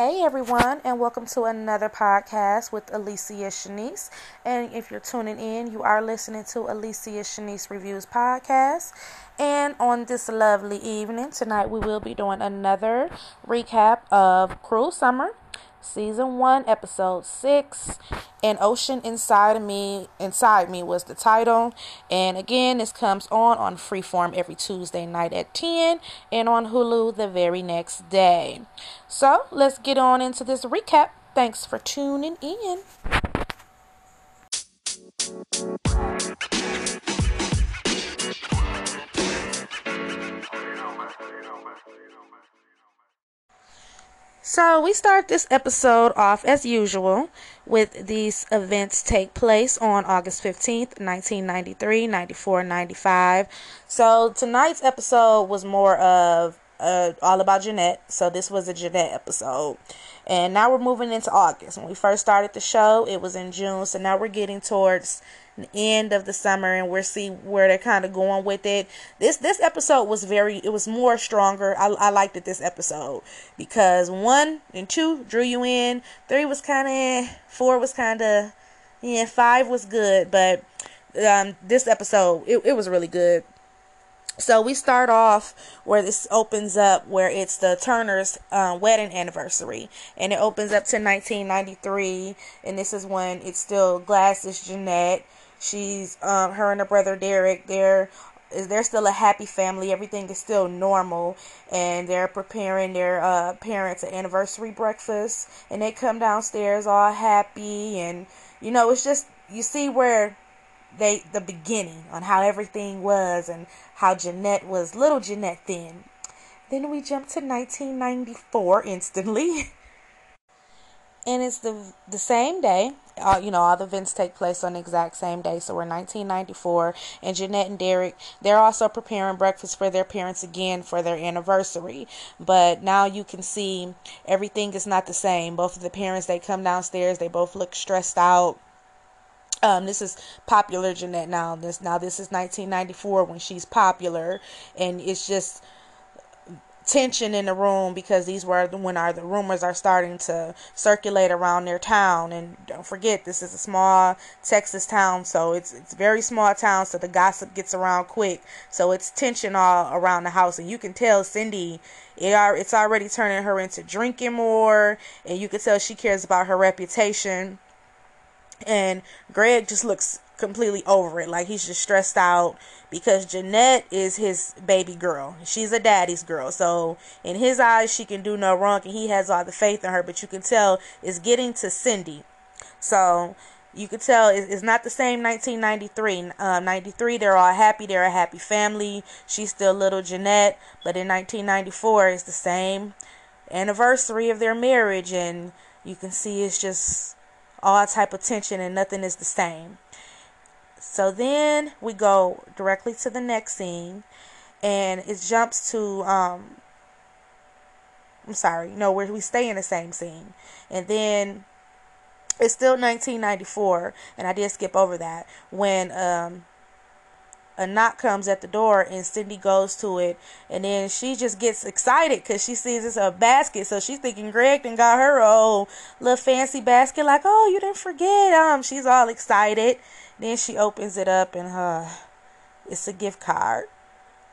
Hey everyone, and welcome to another podcast with Alicia Shanice. And if you're tuning in, you are listening to Alicia Shanice Reviews podcast. And on this lovely evening tonight, we will be doing another recap of Cruel Summer season one, episode six. An Ocean Inside of Me, Inside Me was the title. And again, this comes on on Freeform every Tuesday night at 10 and on Hulu the very next day. So let's get on into this recap. Thanks for tuning in. So we start this episode off as usual with these events take place on August 15th, 1993, 94, 95. So tonight's episode was more of uh, all about Jeanette. So this was a Jeanette episode. And now we're moving into August. When we first started the show, it was in June. So now we're getting towards end of the summer and we'll see where they're kind of going with it. This this episode was very it was more stronger. I, I liked it this episode because one and two drew you in. Three was kind of four was kind of yeah. Five was good, but um, this episode it, it was really good. So we start off where this opens up, where it's the Turner's uh, wedding anniversary, and it opens up to 1993, and this is when it's still Glasses Jeanette. She's um, her and her brother Derek. They're they're still a happy family. Everything is still normal, and they're preparing their uh, parents' anniversary breakfast. And they come downstairs all happy, and you know it's just you see where they the beginning on how everything was and how Jeanette was little Jeanette then. Then we jump to 1994 instantly. and it's the the same day. Uh, you know, all the events take place on the exact same day. So we're 1994, and Jeanette and Derek they're also preparing breakfast for their parents again for their anniversary. But now you can see everything is not the same. Both of the parents they come downstairs, they both look stressed out um, this is popular Jeanette now. This now this is 1994 when she's popular, and it's just tension in the room because these were when our the rumors are starting to circulate around their town. And don't forget, this is a small Texas town, so it's it's very small town, so the gossip gets around quick. So it's tension all around the house, and you can tell Cindy. It are, it's already turning her into drinking more, and you can tell she cares about her reputation and Greg just looks completely over it. Like he's just stressed out because Jeanette is his baby girl. She's a daddy's girl. So in his eyes, she can do no wrong and he has all the faith in her. But you can tell it's getting to Cindy. So you could tell it's not the same 1993. Uh, 93, they're all happy. They're a happy family. She's still little Jeanette. But in 1994, it's the same anniversary of their marriage. And you can see it's just all type of tension and nothing is the same. So then we go directly to the next scene and it jumps to um I'm sorry, no, where we stay in the same scene. And then it's still 1994 and I did skip over that when um a knock comes at the door and Cindy goes to it. And then she just gets excited because she sees it's a basket. So she's thinking Greg got her old little fancy basket like oh you didn't forget um. She's all excited. Then she opens it up and uh it's a gift card.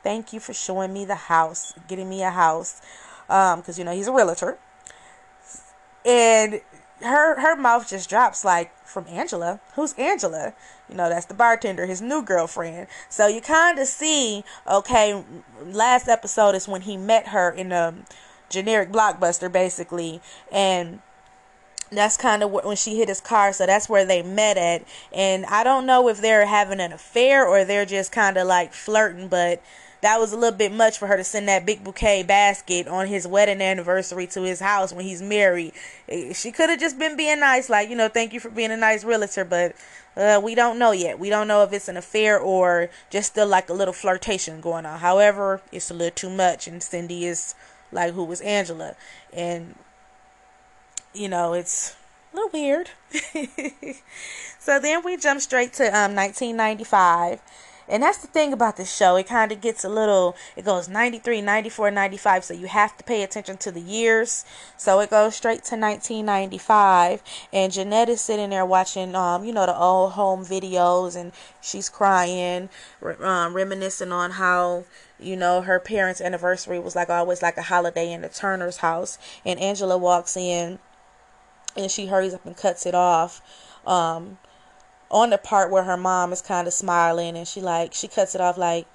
Thank you for showing me the house getting me a house um because you know he's a realtor. And her her mouth just drops like from Angela. Who's Angela? You know, that's the bartender, his new girlfriend. So you kind of see, okay, last episode is when he met her in a generic blockbuster, basically, and that's kind of when she hit his car so that's where they met at and i don't know if they're having an affair or they're just kind of like flirting but that was a little bit much for her to send that big bouquet basket on his wedding anniversary to his house when he's married. Eh, she could have just been being nice, like, you know, thank you for being a nice realtor, but uh, we don't know yet. We don't know if it's an affair or just still like a little flirtation going on. However, it's a little too much, and Cindy is like, who was Angela? And, you know, it's a little weird. so then we jump straight to um, 1995 and that's the thing about this show. It kind of gets a little, it goes 93, 94, 95. So you have to pay attention to the years. So it goes straight to 1995. And Jeanette is sitting there watching, um, you know, the old home videos and she's crying, um, reminiscing on how you know her parents anniversary was like always like a holiday in the turner's house and angela walks in and she hurries up and cuts it off um, on the part where her mom is kind of smiling and she like she cuts it off like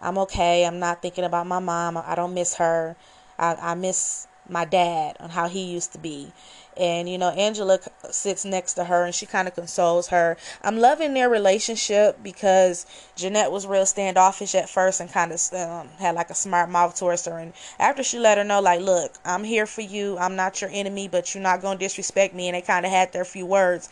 i'm okay i'm not thinking about my mom i don't miss her i, I miss my dad on how he used to be. And you know angela sits next to her and she kind of consoles her. I'm loving their relationship because jeanette was real standoffish at first and kind of um, had like a smart mouth towards her. And after she let her know like look i'm here for you i'm not your enemy but you're not to disrespect me and they kind of had their few words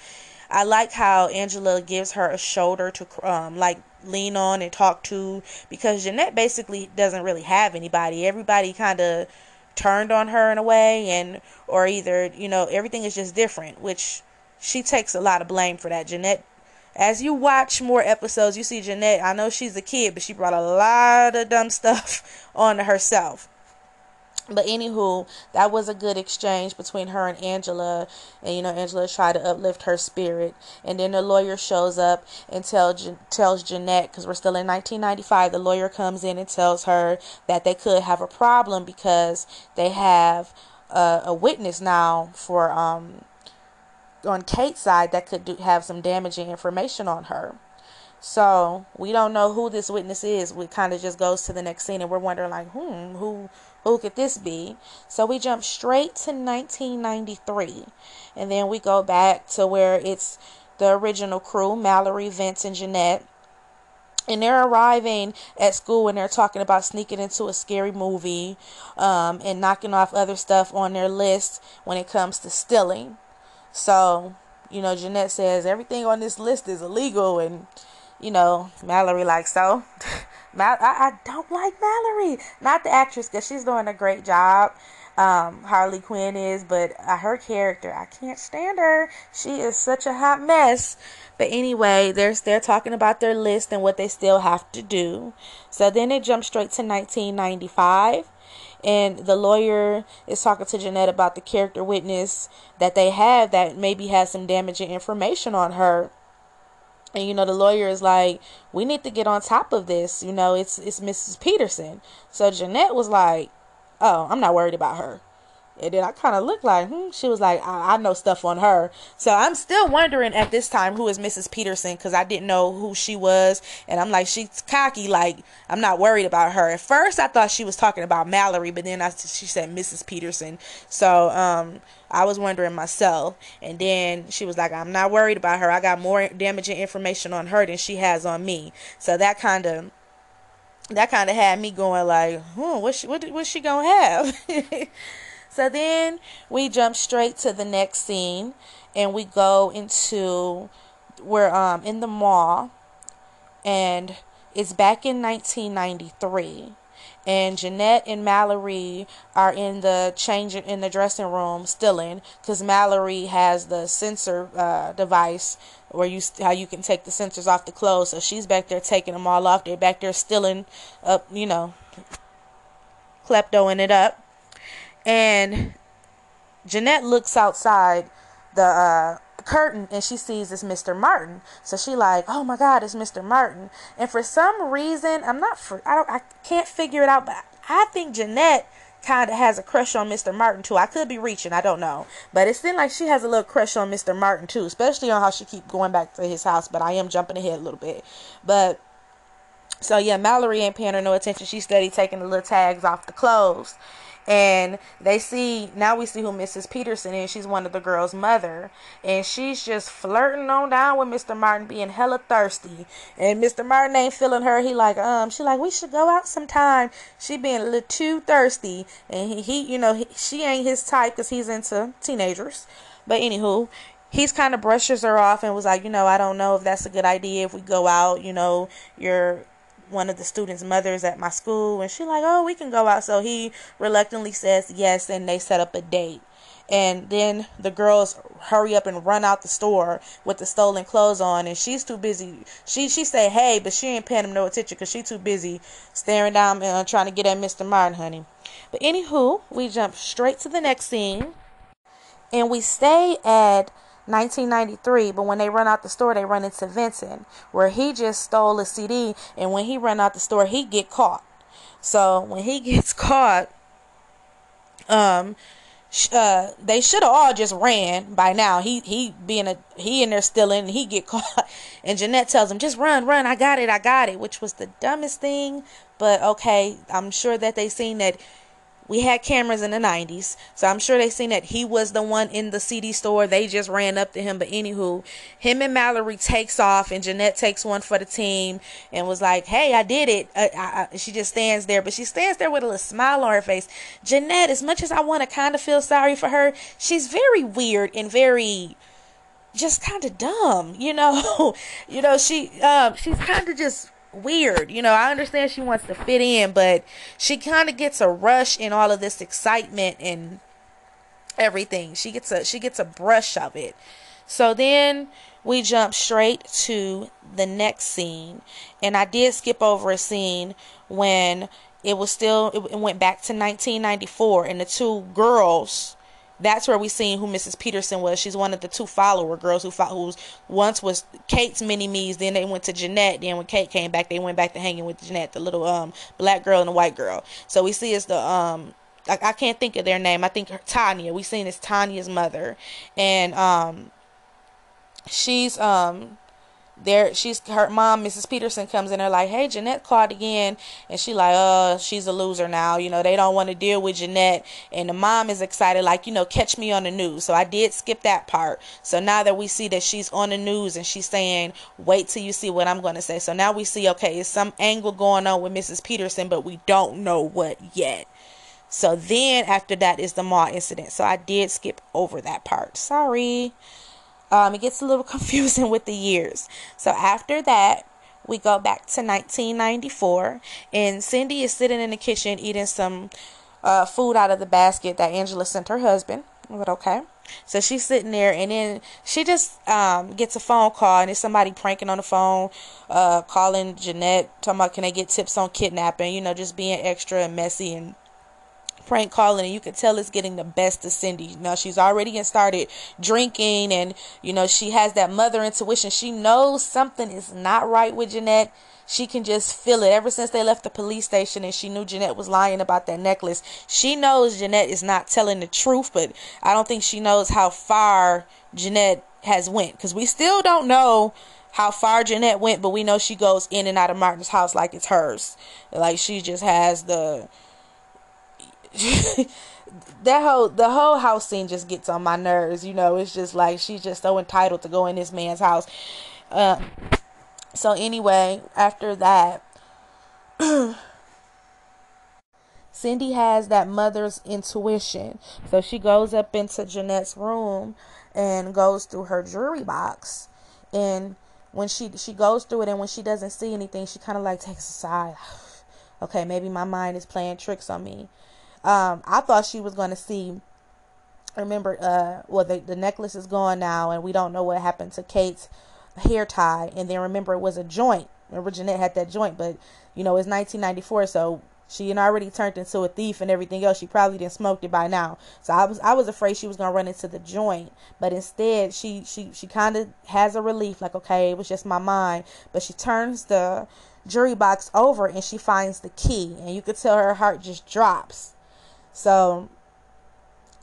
I like how Angela gives her a shoulder to um, like lean on and talk to because Jeanette basically doesn't really have anybody. Everybody kind of turned on her in a way and or either, you know, everything is just different, which she takes a lot of blame for that. Jeanette as you watch more episodes, you see Jeanette, I know she's a kid, but she brought a lot of dumb stuff on herself. But anywho, that was a good exchange between her and Angela, and you know Angela tried to uplift her spirit, and then the lawyer shows up and tells tells Jeanette because we're still in 1995. The lawyer comes in and tells her that they could have a problem because they have a, a witness now for um on Kate's side that could do, have some damaging information on her. So we don't know who this witness is. We kind of just goes to the next scene, and we're wondering like, hmm, who who could this be? So we jump straight to 1993, and then we go back to where it's the original crew: Mallory, Vince, and Jeanette. And they're arriving at school and they're talking about sneaking into a scary movie um, and knocking off other stuff on their list when it comes to stealing. So, you know, Jeanette says everything on this list is illegal and you know, Mallory like so. I, I don't like Mallory, not the actress, because she's doing a great job. Um, Harley Quinn is, but uh, her character, I can't stand her. She is such a hot mess. But anyway, they're they're talking about their list and what they still have to do. So then it jumps straight to 1995 and the lawyer is talking to Jeanette about the character witness that they have that maybe has some damaging information on her and you know the lawyer is like we need to get on top of this you know it's it's mrs peterson so jeanette was like oh i'm not worried about her and then I kind of looked like, hmm. She was like, I-, I know stuff on her. So I'm still wondering at this time who is Mrs. Peterson because I didn't know who she was. And I'm like, she's cocky. Like, I'm not worried about her. At first, I thought she was talking about Mallory, but then I, she said Mrs. Peterson. So um, I was wondering myself. And then she was like, I'm not worried about her. I got more damaging information on her than she has on me. So that kind of that kind of had me going like, hmm, what's she, what, what's she gonna have? So then we jump straight to the next scene and we go into we're um in the mall and it's back in 1993 and Jeanette and Mallory are in the changing in the dressing room in because Mallory has the sensor uh, device where you how you can take the sensors off the clothes. So she's back there taking them all off. They're back there stilling up, you know, kleptoing it up and Jeanette looks outside the uh, curtain and she sees it's Mr. Martin. So she like, oh my God, it's Mr. Martin. And for some reason, I'm not I don't I can't figure it out, but I think Jeanette kind of has a crush on Mr. Martin too. I could be reaching, I don't know, but it seems like she has a little crush on Mr. Martin too, especially on how she keep going back to his house. But I am jumping ahead a little bit, but. So yeah, Mallory ain't paying her no attention. She's steady taking the little tags off the clothes and they see now we see who Mrs. Peterson is. She's one of the girls' mother, and she's just flirting on down with Mr. Martin, being hella thirsty. And Mr. Martin ain't feeling her. He like um, she like we should go out sometime. She being a little too thirsty, and he, he you know he, she ain't his type because he's into teenagers. But anywho, he's kind of brushes her off and was like, you know, I don't know if that's a good idea if we go out. You know, you're one of the students' mothers at my school, and she like, oh, we can go out. So he reluctantly says yes, and they set up a date. and then the girls hurry up and run out the store with the stolen clothes on and she's too busy she she say hey but she ain't paying him no attention because she too busy staring down and uh, trying to get at mr martin honey but anywho we jump straight to the next scene and we stay at 1993 but when they run out the store they run into vincent where he just stole a cd and when he run out the store he get caught so when he gets caught um uh, they should have all just ran by now. He he being a he in there stealing, he get caught, and Jeanette tells him just run, run. I got it, I got it, which was the dumbest thing. But okay, I'm sure that they seen that we had cameras in the 90s so i'm sure they seen that he was the one in the cd store. They just ran up to him but anywho him and mallory takes off and jeanette takes one for the team and was like hey i did it. Uh, I, I, she just stands there but she stands there with a little smile on her face. Jeanette as much as i want to kind of feel sorry for her she's very weird and very just kind of dumb you know? You know she um she's kind of just weird. You know, I understand she wants to fit in, but she kind of gets a rush in all of this excitement and everything. She gets a she gets a brush of it. So then we jump straight to the next scene, and I did skip over a scene when it was still it went back to 1994 and the two girls that's where we seen who Mrs. Peterson was. She's one of the two follower girls who fought, who's once was Kate's mini me's. Then they went to Jeanette. Then when Kate came back, they went back to hanging with Jeanette, the little um black girl and the white girl. So we see as the um I, I can't think of their name. I think Tanya. We seen as Tanya's mother, and um she's um there she's her mom mrs peterson comes in there like hey jeanette called again. And she like uh she's a loser now. You know they don't want to deal with jeanette. And the mom is excited like you know catch me on the news. So i did skip that part. So now that we see that she's on the news and she's saying wait till you see what i'm going to say. So now we see okay it's some angle going on with mrs peterson but we don't know what yet. So then after that is the mall incident. So i did skip over that part. Sorry um, it gets a little confusing with the years. So after that, we go back to 1994, and Cindy is sitting in the kitchen eating some uh, food out of the basket that Angela sent her husband. But okay. So she's sitting there, and then she just um, gets a phone call, and it's somebody pranking on the phone, uh, calling Jeanette, talking about can they get tips on kidnapping, you know, just being extra and messy and prank calling and you can tell it's getting the best of Cindy. Now she's already started drinking and you know she has that mother intuition. She knows something is not right with Jeanette. She can just feel it ever since they left the police station and she knew Jeanette was lying about that necklace. She knows Jeanette is not telling the truth, but I don't think she knows how far Jeanette has went because we still don't know how far Jeanette went, but we know she goes in and out of Martin's house like it's hers. Like she just has the that whole the whole house scene just gets on my nerves. You know, it's just like she's just so entitled to go in this man's house. Uh, so anyway, after that, Cindy has that mother's intuition. So she goes up into Jeanette's room and goes through her jewelry box, and when she she goes through it and when she doesn't see anything, she kind of like takes a sigh. okay, maybe my mind is playing tricks on me. Um, I thought she was going to see. Remember, uh, well, the, the necklace is gone now, and we don't know what happened to Kate's hair tie. And then remember, it was a joint. Remember, Jeanette had that joint, but you know, it's 1994, so she had already turned into a thief and everything else. She probably didn't smoked it by now. So I was I was afraid she was gonna run into the joint, but instead she she she kind of has a relief, like okay, it was just my mind. But she turns the jury box over and she finds the key, and you could tell her heart just drops. So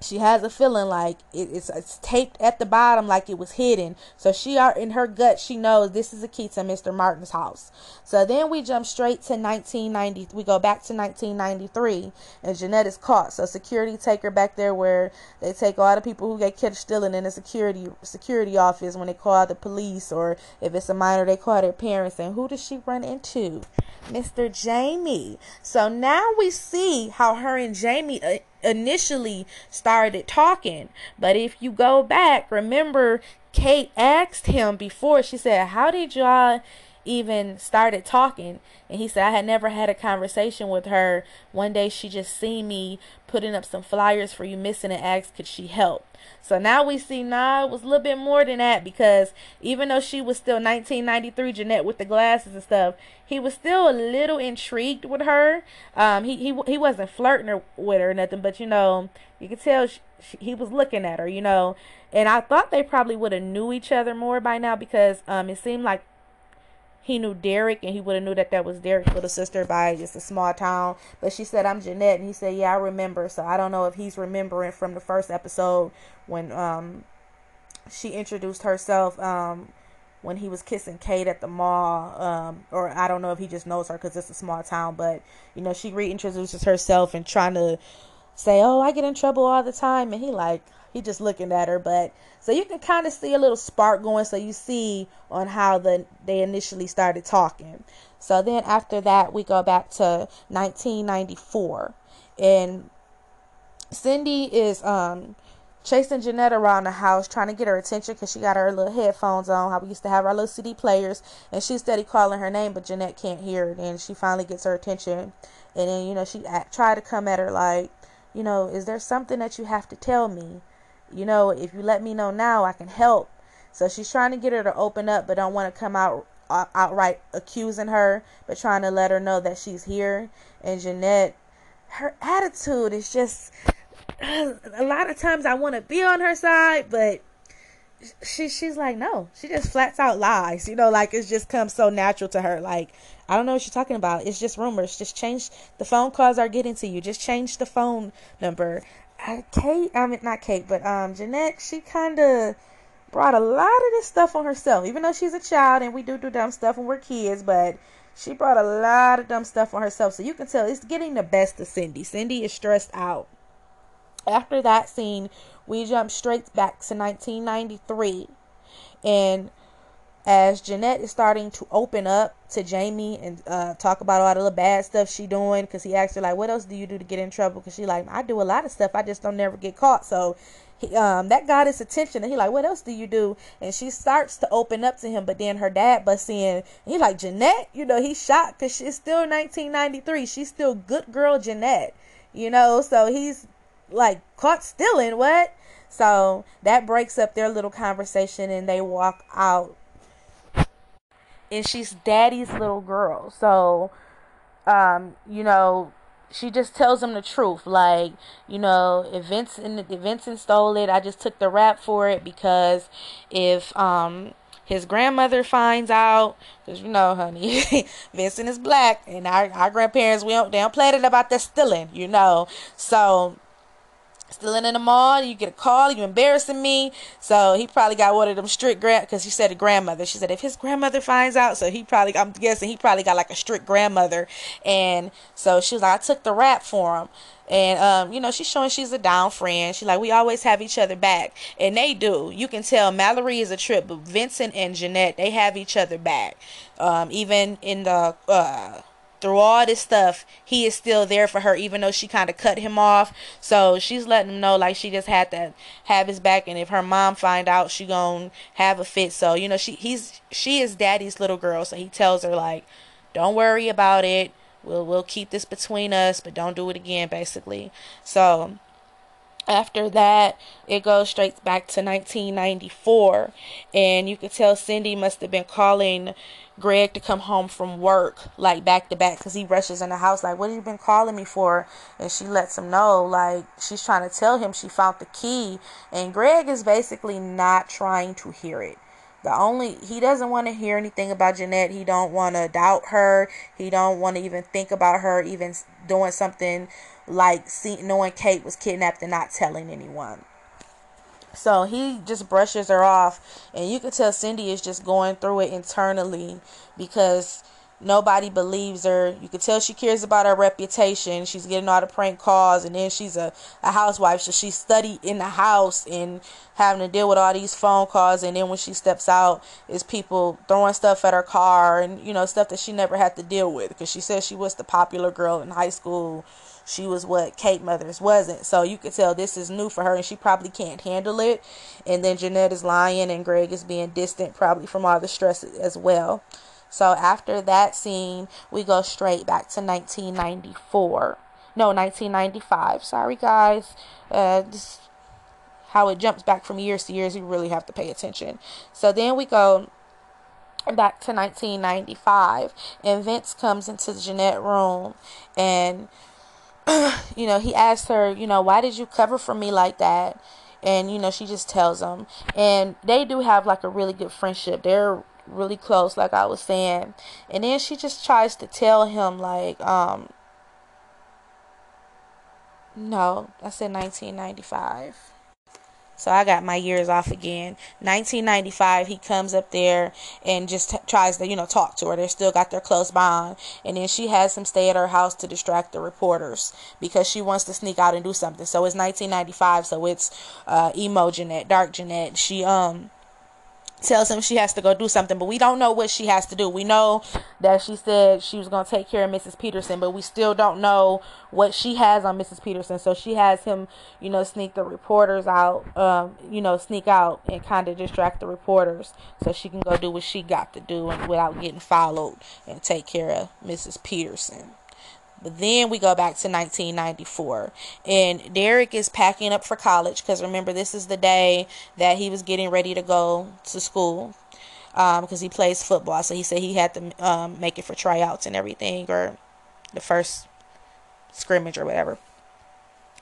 she has a feeling like it, it's, it's taped at the bottom like it was hidden. So she are in her gut she knows this is a key to mr martin's house. So then we jump straight to 1990 we go back to 1993 and jeanette is caught. So security take her back there where they take all the people who get catch stealing in the security security office when they call the police or if it's a minor they call their parents. And who does she run into? Mr jamie. So now we see how her and jamie uh, initially started talking. But if you go back, remember Kate asked him before, she said, How did y'all even started talking and he said i had never had a conversation with her. One day she just seen me putting up some flyers for you missing and asked could she help? So now we see nah it was a little bit more than that because even though she was still 1993 jeanette with the glasses and stuff he was still a little intrigued with her. Um he he, he wasn't flirting her, with her or nothing but you know you could tell she, he was looking at her you know. And i thought they probably would have knew each other more by now because um it seemed like he knew Derek and he would have knew that that was Derek's little sister by just a small town. But she said, I'm Jeanette. And he said, Yeah, I remember. So I don't know if he's remembering from the first episode when um, she introduced herself um, when he was kissing Kate at the mall. Um, or I don't know if he just knows her because it's a small town. But, you know, she reintroduces herself and trying to say, Oh, I get in trouble all the time. And he, like, he just looking at her but so you can kind of see a little spark going so you see on how the they initially started talking so then after that we go back to 1994 and cindy is um chasing Jeanette around the house, trying to get her attention because she got her little headphones on. How we used to have our little CD players, and she's steady calling her name, but Jeanette can't hear it. And she finally gets her attention, and then you know she tried to come at her like, you know, is there something that you have to tell me? You know, if you let me know now, I can help. So she's trying to get her to open up, but don't want to come out uh, outright accusing her, but trying to let her know that she's here. And Jeanette, her attitude is just a lot of times I want to be on her side, but she she's like no. She just flats out lies you know like it just comes so natural to her. Like i don't know what you're talking about. It's just rumors. Just change the phone calls are getting to you. Just change the phone number Kate, I mean not Kate, but um Jeanette, she kind of brought a lot of this stuff on herself. Even though she's a child and we do do dumb stuff when we're kids, but she brought a lot of dumb stuff on herself. So you can tell it's getting the best of Cindy. Cindy is stressed out. After that scene, we jump straight back to 1993, and as Jeanette is starting to open up to Jamie and uh, talk about all the bad stuff she doing, because he asked her like, "What else do you do to get in trouble?" Because she like, "I do a lot of stuff. I just don't never get caught." So he, um, that got his attention, and he like, "What else do you do?" And she starts to open up to him, but then her dad busts in. he like, "Jeanette," you know, he's shocked because she's still 1993. She's still good girl Jeanette, you know. So he's like caught stealing what? So that breaks up their little conversation, and they walk out and she's daddy's little girl. So, um, you know, she just tells him the truth. Like, you know, if Vincent, if Vincent stole it, I just took the rap for it because if um his grandmother finds out, because you know, honey, Vincent is black, and our our grandparents we don't they don't play it about the stealing, you know. So stealing in the mall. You get a call, you embarrassing me. So he probably got one of them strict grand because she said a grandmother. She said if his grandmother finds out, so he probably I'm guessing he probably got like a strict grandmother. And so she was like, I took the rap for him. And um, you know, she's showing she's a down friend. She's like, we always have each other back, and they do. You can tell Mallory is a trip, but Vincent and Jeanette they have each other back. Um, even in the uh through all this stuff, he is still there for her, even though she kind of cut him off. So she's letting him know like she just had to have his back, and if her mom find out, she gonna have a fit. So you know she he's she is daddy's little girl, so he tells her like, don't worry about it. We'll we'll keep this between us, but don't do it again, basically. So after that, it goes straight back to 1994, and you could tell Cindy must have been calling Greg to come home from work like back to back because he rushes in the house like, "What have you been calling me for?" And she lets him know like she's trying to tell him she found the key, and Greg is basically not trying to hear it. The only he doesn't want to hear anything about Jeanette. He don't want to doubt her. He don't want to even think about her even doing something like see, knowing Kate was kidnapped and not telling anyone. So he just brushes her off, and you can tell Cindy is just going through it internally because nobody believes her. You can tell she cares about her reputation. She's getting all the prank calls, and then she's a, a housewife, so she's studied in the house and having to deal with all these phone calls. And then when she steps out, it's people throwing stuff at her car and you know stuff that she never had to deal with because she says she was the popular girl in high school she was what Kate Mothers wasn't. So you could tell this is new for her and she probably can't handle it. And then Jeanette is lying and Greg is being distant, probably from all the stress as well. So after that scene, we go straight back to 1994. No, 1995. Sorry, guys. Uh, how it jumps back from years to years, you really have to pay attention. So then we go back to 1995, and Vince comes into Jeanette room, and you know he asks her, you know, why did you cover for me like that? And you know she just tells him, and they do have like a really good friendship. They're really close, like I was saying, and then she just tries to tell him like, um, no, I said 1995. So I got my years off again. 1995, he comes up there and just t- tries to, you know, talk to her. They still got their close bond. And then she has him stay at her house to distract the reporters because she wants to sneak out and do something. So it's 1995, so it's uh, emo Jeanette, dark Jeanette. She, um, tells him she has to go do something, but we don't know what she has to do. We know that she said she was going to take care of Mrs. Peterson, but we still don't know what she has on Mrs. Peterson. So she has him, you know, sneak the reporters out, um, you know, sneak out and kind of distract the reporters so she can go do what she got to do without getting followed and take care of Mrs. Peterson. But then we go back to 1994, and Derek is packing up for college because remember, this is the day that he was getting ready to go to school because um, he plays football. So he said he had to um, make it for tryouts and everything, or the first scrimmage or whatever.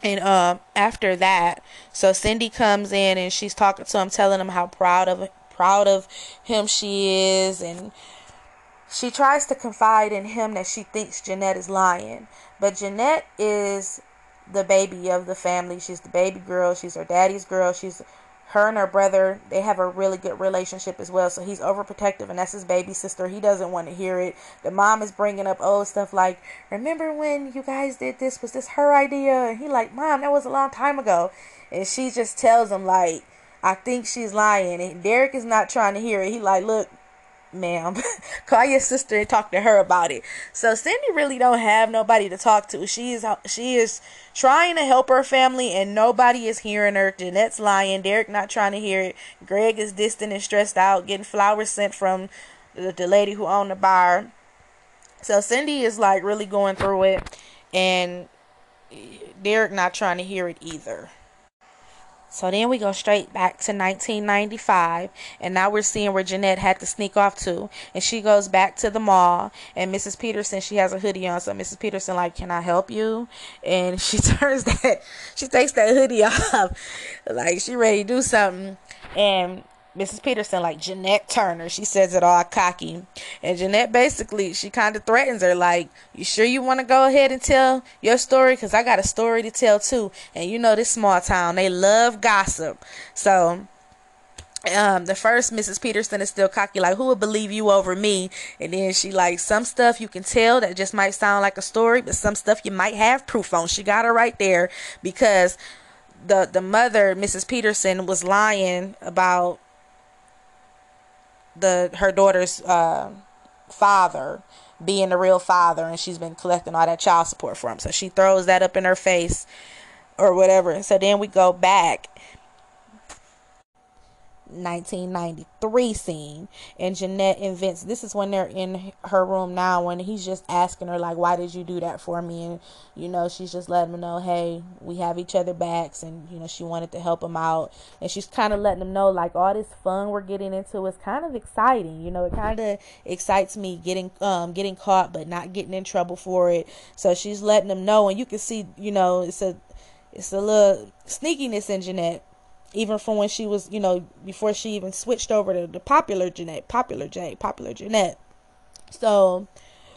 And um, after that, so Cindy comes in and she's talking to him, telling him how proud of proud of him she is, and she tries to confide in him that she thinks Jeanette is lying, but Jeanette is the baby of the family. She's the baby girl. She's her daddy's girl. She's her and her brother. They have a really good relationship as well. So he's overprotective, and that's his baby sister. He doesn't want to hear it. The mom is bringing up old stuff like, "Remember when you guys did this? Was this her idea?" And he like, "Mom, that was a long time ago." And she just tells him like, "I think she's lying." And Derek is not trying to hear it. He like, "Look, ma'am. Call your sister and talk to her about it. So Cindy really don't have nobody to talk to. She is she is trying to help her family and nobody is hearing her. Jeanette's lying. Derek not trying to hear it. Greg is distant and stressed out, getting flowers sent from the, the lady who owned the bar. So Cindy is like really going through it and Derek not trying to hear it either. So then we go straight back to 1995, and now we're seeing where Jeanette had to sneak off to, and she goes back to the mall, and Mrs. Peterson she has a hoodie on, so Mrs. Peterson like, can I help you? And she turns that, she takes that hoodie off, like she ready to do something, and Mrs. Peterson, like Jeanette Turner. She says it all cocky. And Jeanette basically, she kind of threatens her, like, You sure you want to go ahead and tell your story? Because I got a story to tell too. And you know, this small town, they love gossip. So, um, the first Mrs. Peterson is still cocky, like, Who would believe you over me? And then she, like, some stuff you can tell that just might sound like a story, but some stuff you might have proof on. She got her right there because the the mother, Mrs. Peterson, was lying about the her daughter's uh, father being the real father and she's been collecting all that child support for him. So she throws that up in her face or whatever. So then we go back 1993 scene and Jeanette invents this is when they're in her room now when he's just asking her like why did you do that for me? And you know she's just letting him know hey we have each other backs and you know she wanted to help him out. And she's kind of letting him know like all this fun we're getting into is kind of exciting you know it kind of excites me getting um getting caught but not getting in trouble for it. So she's letting him know and you can see you know it's a it's a little sneakiness in Jeanette even from when she was, you know, before she even switched over to the popular Jeanette, popular J, popular Jeanette. So,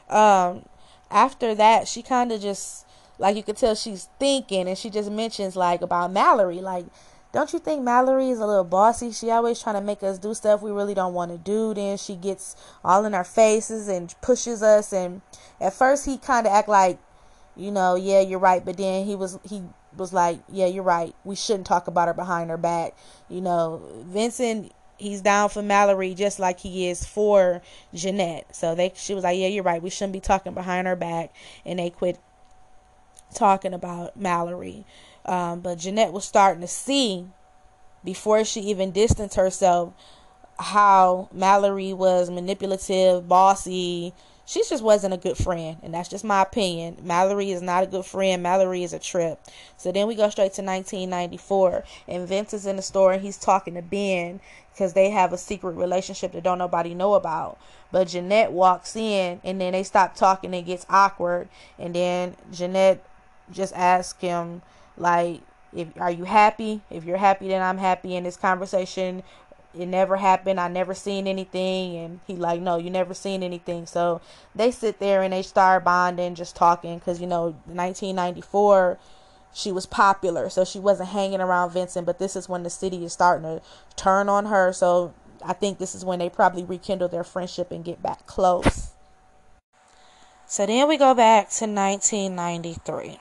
um, after that, she kind of just, like, you could tell she's thinking, and she just mentions, like, about Mallory. Like, don't you think Mallory is a little bossy? She always trying to make us do stuff we really don't want to do. Then she gets all in our faces and pushes us. And at first, he kind of act like, you know, yeah, you're right. But then he was, he was like, yeah, you're right. We shouldn't talk about her behind her back. You know, Vincent, he's down for Mallory just like he is for Jeanette. So they, she was like, yeah, you're right. We shouldn't be talking behind her back. And they quit talking about Mallory. Um, but Jeanette was starting to see before she even distanced herself how Mallory was manipulative, bossy. She just wasn't a good friend, and that's just my opinion. Mallory is not a good friend. Mallory is a trip. So then we go straight to 1994, and Vince is in the store and he's talking to Ben because they have a secret relationship that don't nobody know about. But Jeanette walks in, and then they stop talking. And it gets awkward, and then Jeanette just asks him like if are you happy if you're happy then i'm happy in this conversation it never happened. I never seen anything. And he like no you never seen anything. So they sit there and they start bonding just talking. Because you know 1994 she was popular. So she wasn't hanging around vincent. But this is when the city is starting to turn on her. So i think this is when they probably rekindle their friendship and get back close. So then we go back to 1993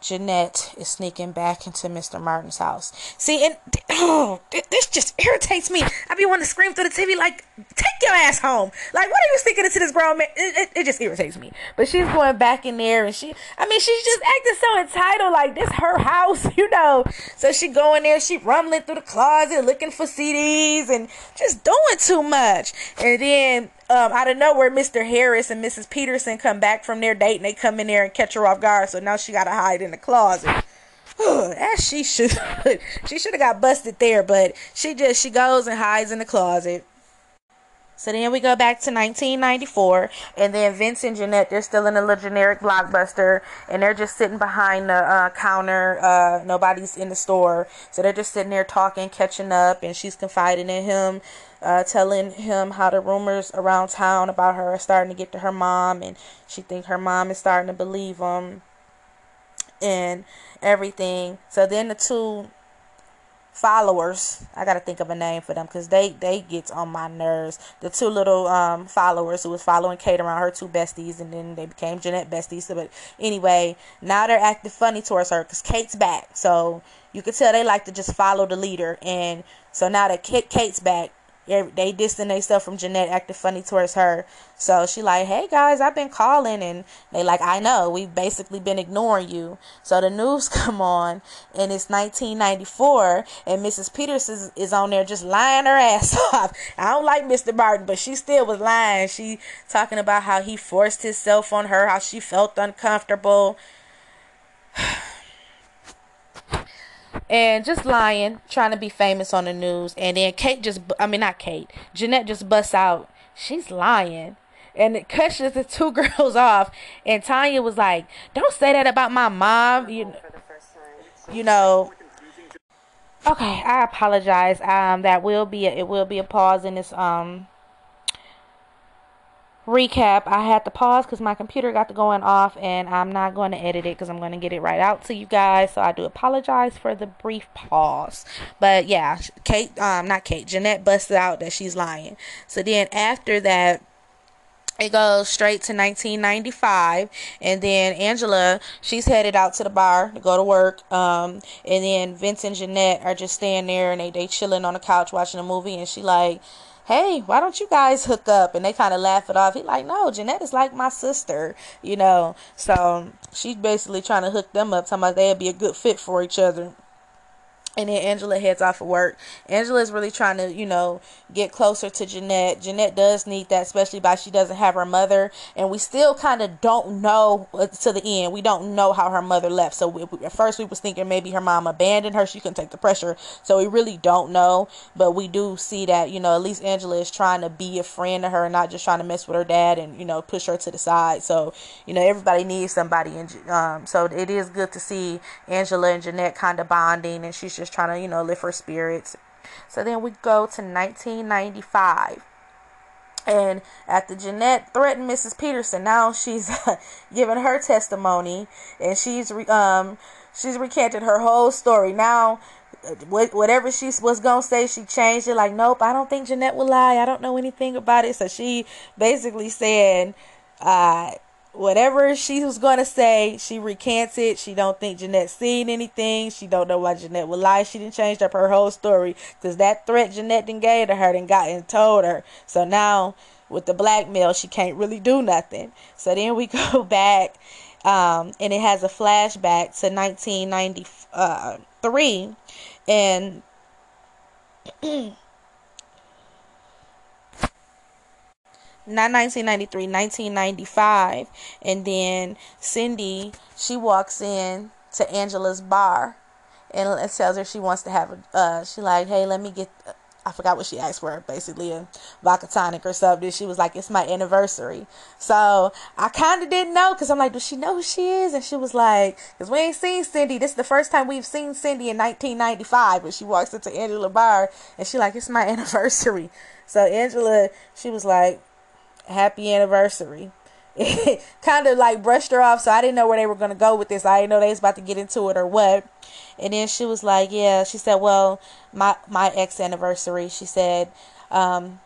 Jeanette is sneaking back into Mr. Martin's house. See, and oh, this just irritates me. I be wanting to scream through the TV like, "Take your ass home!" Like, what are you sneaking into this grown man? It, it, it, just irritates me. But she's going back in there, and she, I mean, she's just acting so entitled, like this her house, you know. So she going there, she rumbling through the closet looking for CDs and just doing too much. And then um, out of nowhere, Mr. Harris and Mrs. Peterson come back from their date and they come in there and catch her off guard. So now she got to hide in the closet. As she should. she should have got busted there, but she just she goes and hides in the closet. So then we go back to 1994, and then Vince and Jeanette, they're still in a little generic blockbuster, and they're just sitting behind the uh, counter. Uh, nobody's in the store. So they're just sitting there talking, catching up, and she's confiding in him, uh, telling him how the rumors around town about her are starting to get to her mom, and she think her mom is starting to believe him, and everything. So then the two followers i gotta think of a name for them because they they gets on my nerves. The two little um followers who was following kate around her two besties and then they became jeanette besties. So, but anyway now they're acting funny towards her because kate's back. So you can tell they like to just follow the leader and so now that kate's back they distant themselves from Jeanette, acting funny towards her. So she like, hey guys, I've been calling, and they like, I know, we've basically been ignoring you. So the news come on, and it's 1994, and Mrs. Peters is, is on there just lying her ass off. I don't like Mr. Martin, but she still was lying. She talking about how he forced himself on her, how she felt uncomfortable. and just lying, trying to be famous on the news. And then Kate just, I mean, not Kate, Jeanette just busts out, she's lying. And it catches the two girls off. And Tanya was like, don't say that about my mom. You, you know. Okay, I apologize. Um, that will be a, it will be a pause in this um recap, I had to pause because my computer got to going off, and I'm not going to edit it because I'm going to get it right out to you guys. So I do apologize for the brief pause. But yeah, Kate, um, not Kate, Jeanette busted out that she's lying. So then after that, it goes straight to 1995 and then angela she's headed out to the bar to go to work um, and then vince and jeanette are just staying there and they, they chilling on the couch watching a movie and she like hey, why don't you guys hook up? And they kind of laugh it off. He like, no, Jeanette is like my sister, you know. So she's basically trying to hook them up, talking about they'd be a good fit for each other and then Angela heads off of work. Angela is really trying to, you know, get closer to Jeanette. Jeanette does need that, especially by she doesn't have her mother, and we still kind of don't know uh, to the end. We don't know how her mother left. So we, at first we was thinking maybe her mom abandoned her. She couldn't take the pressure. So we really don't know, but we do see that, you know, at least Angela is trying to be a friend to her and not just trying to mess with her dad and you know push her to the side. So you know everybody needs somebody, and um, so it is good to see Angela and Jeanette kind of bonding, and she's just just trying to, you know, lift her spirits. So then we go to 1995. And after Jeanette threatened Mrs. Peterson, now she's giving her testimony and she's um she's recanted her whole story. Now whatever she was gonna say, she changed it. Like, nope, I don't think Jeanette will lie. I don't know anything about it. So she basically said, uh, whatever she was gonna say, she recants it. She don't think Jeanette seen anything. She don't know why Jeanette would lie. She didn't change up her whole story because that threat Jeanette then gave to her and got and told her. So now with the blackmail, she can't really do nothing. So then we go back, um, and it has a flashback to 1993, and not 1993, 1995. And then Cindy, she walks in to Angela's bar and tells her she wants to have a, uh, she like, hey, let me get, I forgot what she asked for, basically a vodka tonic or something. She was like, it's my anniversary. So I kind of didn't know because I'm like, does she know who she is? And she was like, because we ain't seen Cindy. This is the first time we've seen Cindy in 1995 But she walks into Angela bar and she like, it's my anniversary. So Angela, she was like, happy anniversary. kind of like brushed her off, so I didn't know where they were gonna go with this. I didn't know they was about to get into it or what. And then she was like, "Yeah," she said, "Well, my my ex anniversary." She said, um,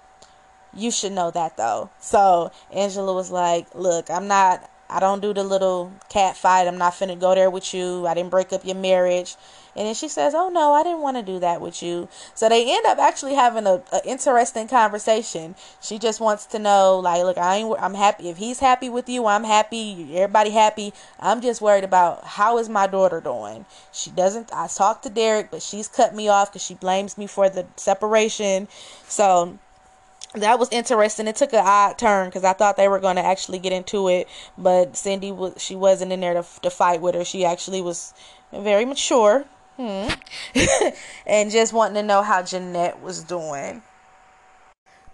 "You should know that though." So Angela was like, "Look, I'm not. I don't do the little cat fight. I'm not finna go there with you. I didn't break up your marriage." And then she says, "Oh no, I didn't want to do that with you." So they end up actually having a, a, interesting conversation. She just wants to know, like, look, I ain't, I'm happy if he's happy with you. I'm happy. Everybody happy. I'm just worried about how is my daughter doing. She doesn't. I talked to Derek, but she's cut me off because she blames me for the separation. So that was interesting. It took an odd turn because I thought they were going to actually get into it, but Cindy was she wasn't in there to to fight with her. She actually was very mature Hmm. and just wanting to know how Jeanette was doing.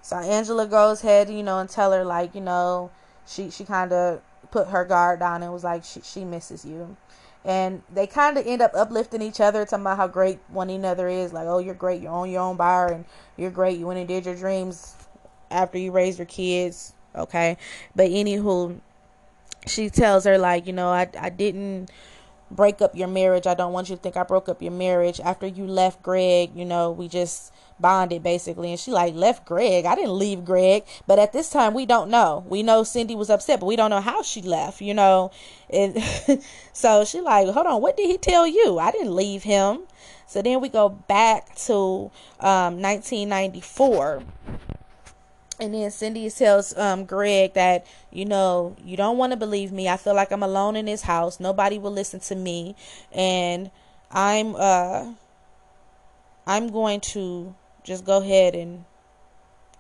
So Angela goes ahead, you know, and tell her like, you know, she she kind of put her guard down and was like, she she misses you. And they kind of end up uplifting each other, talking about how great one another is. Like, oh, you're great, you're on your own bar, and you're great. You went and did your dreams after you raise your kids. Okay, but anywho, she tells her like, you know, I I didn't break up your marriage. I don't want you to think I broke up your marriage. After you left Greg, you know, we just bonded basically. And she like left Greg. I didn't leave Greg. But at this time we don't know. We know Cindy was upset, but we don't know how she left, you know. And so she like, hold on, what did he tell you? I didn't leave him. So then we go back to um, 1994 and then Cindy tells um, Greg that, you know, you don't want to believe me. I feel like I'm alone in this house. Nobody will listen to me. And I'm uh I'm going to just go ahead and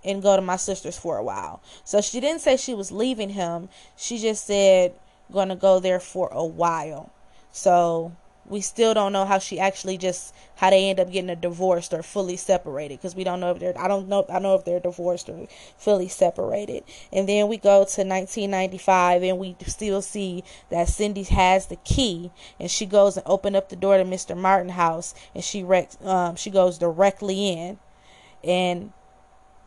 and go to my sister's for a while. So she didn't say she was leaving him. She just said to go there for a while. So we still don't know how she actually just how they end up getting a divorced or fully separated because we don't know if they're I don't know I know if they're divorced or fully separated. And then we go to 1995 and we still see that Cindy has the key and she goes and open up the door to Mr. Martin house and she rec- um, she goes directly in and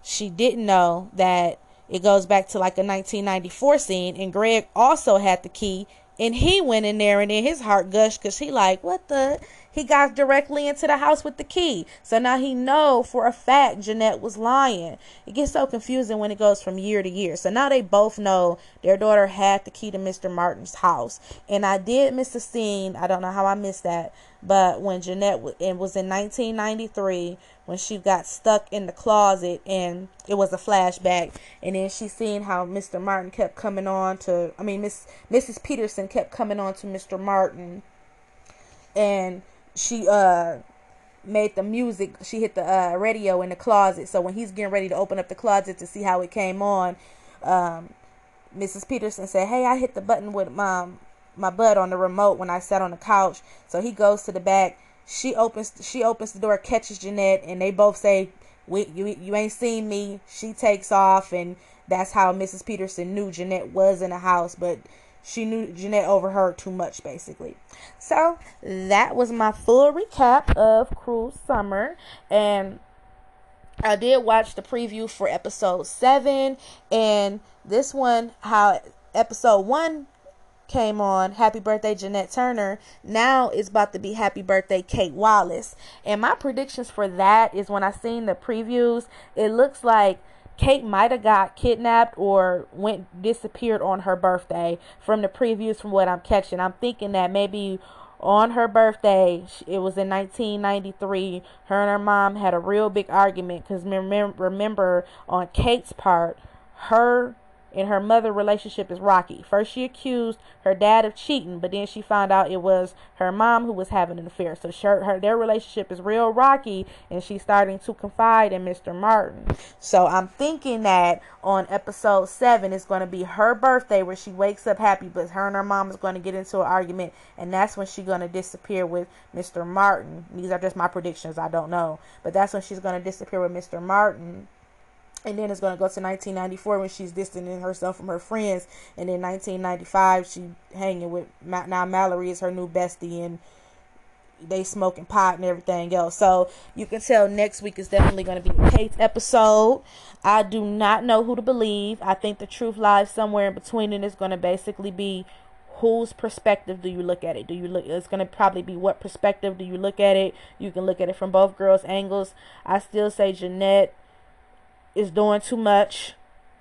she didn't know that it goes back to like a 1994 scene and Greg also had the key and he went in there and then his heart gushed because he like, what the? He got directly into the house with the key. So now he know for a fact Jeanette was lying. It gets so confusing when it goes from year to year. So now they both know their daughter had the key to Mr. Martin's house. And I did miss a scene. I don't know how I missed that. But when Jeanette it was in 1993 when she got stuck in the closet and it was a flashback and then she seen how Mr. Martin kept coming on to I mean Miss Mrs. Peterson kept coming on to Mr. Martin and she uh made the music she hit the uh, radio in the closet. So when he's getting ready to open up the closet to see how it came on um, mrs peterson said hey i hit the button with my my butt on the remote when i sat on the couch. So he goes to the back. She opens she opens the door catches jeanette and they both say we, you, you ain't seen me. She takes off and that's how mrs peterson knew jeanette was in the house but she knew Jeanette overheard too much, basically. So that was my full recap of Cruel Summer, and I did watch the preview for episode seven, and this one, how episode one came on happy birthday jeanette turner now it's about to be happy birthday kate wallace. And my predictions for that is when i seen the previews it looks like Kate might have got kidnapped or went disappeared on her birthday from the previews from what I'm catching. I'm thinking that maybe on her birthday, it was in 1993, her and her mom had a real big argument because remember, remember on Kate's part, her and her mother relationship is rocky. First, she accused her dad of cheating, but then she found out it was her mom who was having an affair. So her, her their relationship is real rocky, and she's starting to confide in Mr. Martin. So I'm thinking that on episode seven it's going to be her birthday where she wakes up happy, but her and her mom is going to get into an argument, and that's when she's going to disappear with Mr. Martin. These are just my predictions. I don't know, but that's when she's going to disappear with Mr. Martin and then it's going to go to 1994 when she's distancing herself from her friends. And then 1995 she hanging with now mallory is her new bestie and they smoking pot and everything else. So you can tell next week is definitely going to be kate's episode. I do not know who to believe. I think the truth lies somewhere in between and it's going to basically be whose perspective do you look at it? Do you look it's going to probably be what perspective do you look at it? You can look at it from both girls angles. I still say jeanette is doing too much.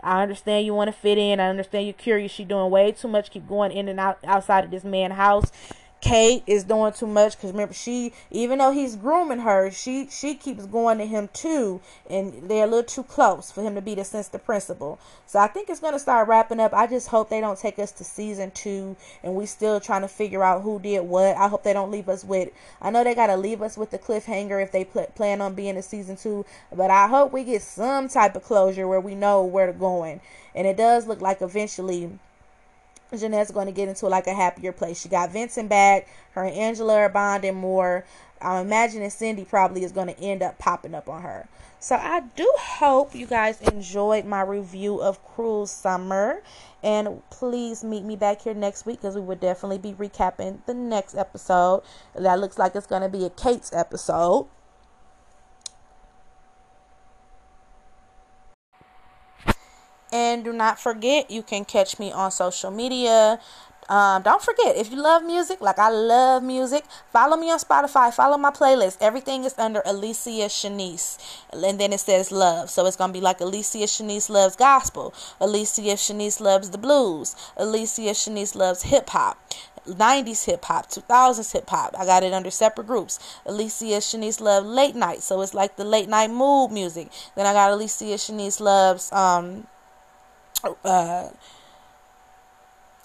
I understand you want to fit in. I understand you're curious. She's doing way too much. Keep going in and out outside of this man house. Kate is doing too much because remember she even though he's grooming her she she keeps going to him too and they're a little too close for him to be the sensitive principal. So I think it's gonna start wrapping up. I just hope they don't take us to season two and we still trying to figure out who did what. I hope they don't leave us with I know they gotta leave us with the cliffhanger if they pl- plan on being a season two but I hope we get some type of closure where we know where to going. And it does look like eventually Jeanette's going to get into like a happier place. She got Vincent back. Her and Angela are bonding more. I'm imagining Cindy probably is going to end up popping up on her. So I do hope you guys enjoyed my review of Cruel Summer. And please meet me back here next week because we will definitely be recapping the next episode. That looks like it's going to be a Kate's episode. And do not forget, you can catch me on social media. Um, don't forget, if you love music, like I love music, follow me on Spotify, follow my playlist. Everything is under Alicia Shanice. And then it says love. So it's going to be like Alicia Shanice loves gospel. Alicia Shanice loves the blues. Alicia Shanice loves hip hop. 90s hip hop, 2000s hip hop. I got it under separate groups. Alicia Shanice loves late night, so it's like the late night mood music. Then I got Alicia Shanice loves um uh,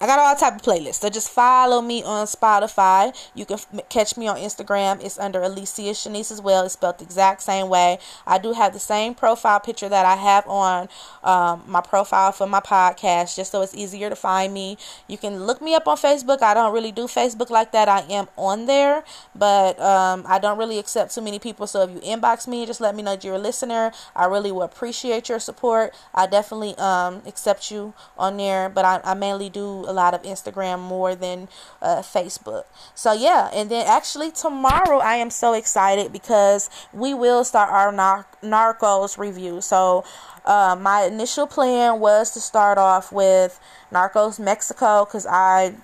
I got all type of playlists. So just follow me on Spotify. You can f- catch me on Instagram. It's under Alicia Shanice as well. It's spelled the exact same way. I do have the same profile picture that I have on um, my profile for my podcast, just so it's easier to find me. You can look me up on Facebook. I don't really do Facebook like that. I am on there, but um, I don't really accept too many people. So if you inbox me, just let me know you're a listener. I really will appreciate your support. I definitely um, accept you on there, but I, I mainly do lot of Instagram more than uh, Facebook. So yeah, and then actually tomorrow I am so excited because we will start our nar- Narcos review. So uh, my initial plan was to start off with Narcos Mexico because I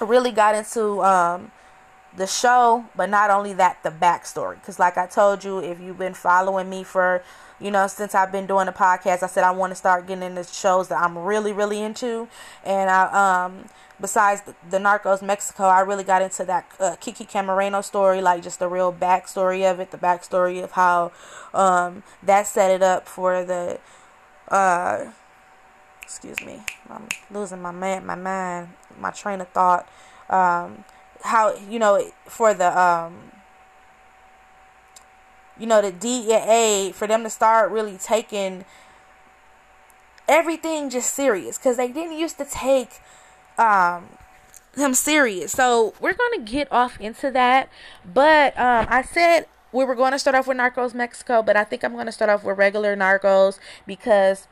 really got into um, the show, but not only that, the backstory. Because, like I told you, if you've been following me for you know, since I've been doing the podcast, I said I want to start getting into shows that I'm really, really into. And I, um, besides the, the Narcos Mexico, I really got into that uh, Kiki Camarena story, like just the real backstory of it, the backstory of how um, that set it up for the. Uh, excuse me, I'm losing my man, my mind, my train of thought. Um, how you know for the um, you know, the DEA, for them to start really taking everything just serious because they didn't used to take um, them serious. So we're going to get off into that. But um, I said we were going to start off with Narcos Mexico, but I think I'm going to start off with regular Narcos because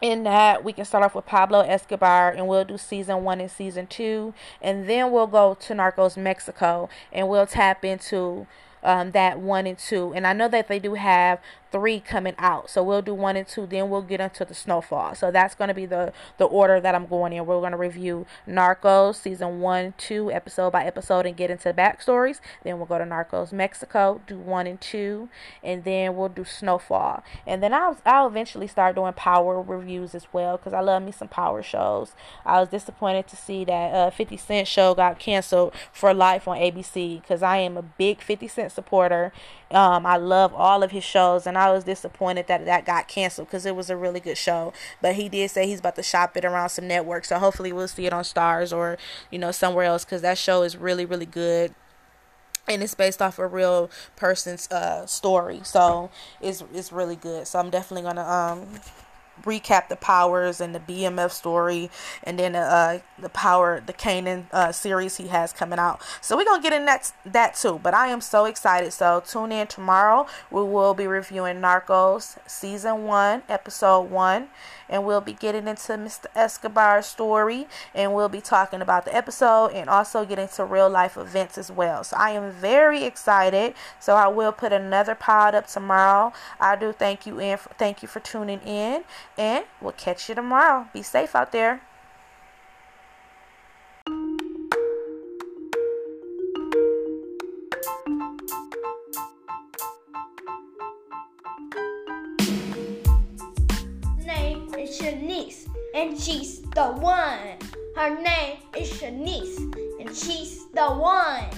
in that we can start off with Pablo Escobar and we'll do season one and season two and then we'll go to Narcos Mexico and we'll tap into um, that one and two. And I know that they do have three coming out. So we'll do one and two, then we'll get into the snowfall. So that's going to be the the order that I'm going in. We're going to review Narcos season one, two, episode by episode, and get into the backstories. Then we'll go to Narcos Mexico, do one and two, and then we'll do Snowfall. And then I'll I'll eventually start doing power reviews as well because I love me some power shows. I was disappointed to see that uh, 50 Cent show got canceled for life on ABC because I am a big 50 Cent supporter. Um, I love all of his shows and I I was disappointed that that got canceled because it was a really good show. But he did say he's about to shop it around some networks, so hopefully we'll see it on Starz or you know somewhere else because that show is really really good. And it's based off a real person's uh, story. So it's it's really good. So i'm definitely gonna um recap the powers and the BMF story, and then uh, the power, the Kanan uh, series he has coming out. So we're gonna get in that that too. But I am so excited. So tune in tomorrow. We will be reviewing Narcos season one, episode one, and we'll be getting into Mr. Escobar's story, and we'll be talking about the episode and also getting to real life events as well. So I am very excited. So I will put another pod up tomorrow. I do thank you and thank you for tuning in, and we'll catch you tomorrow. Be safe out there. Shanice, and she's the one. Her name is Shanice, and she's the one.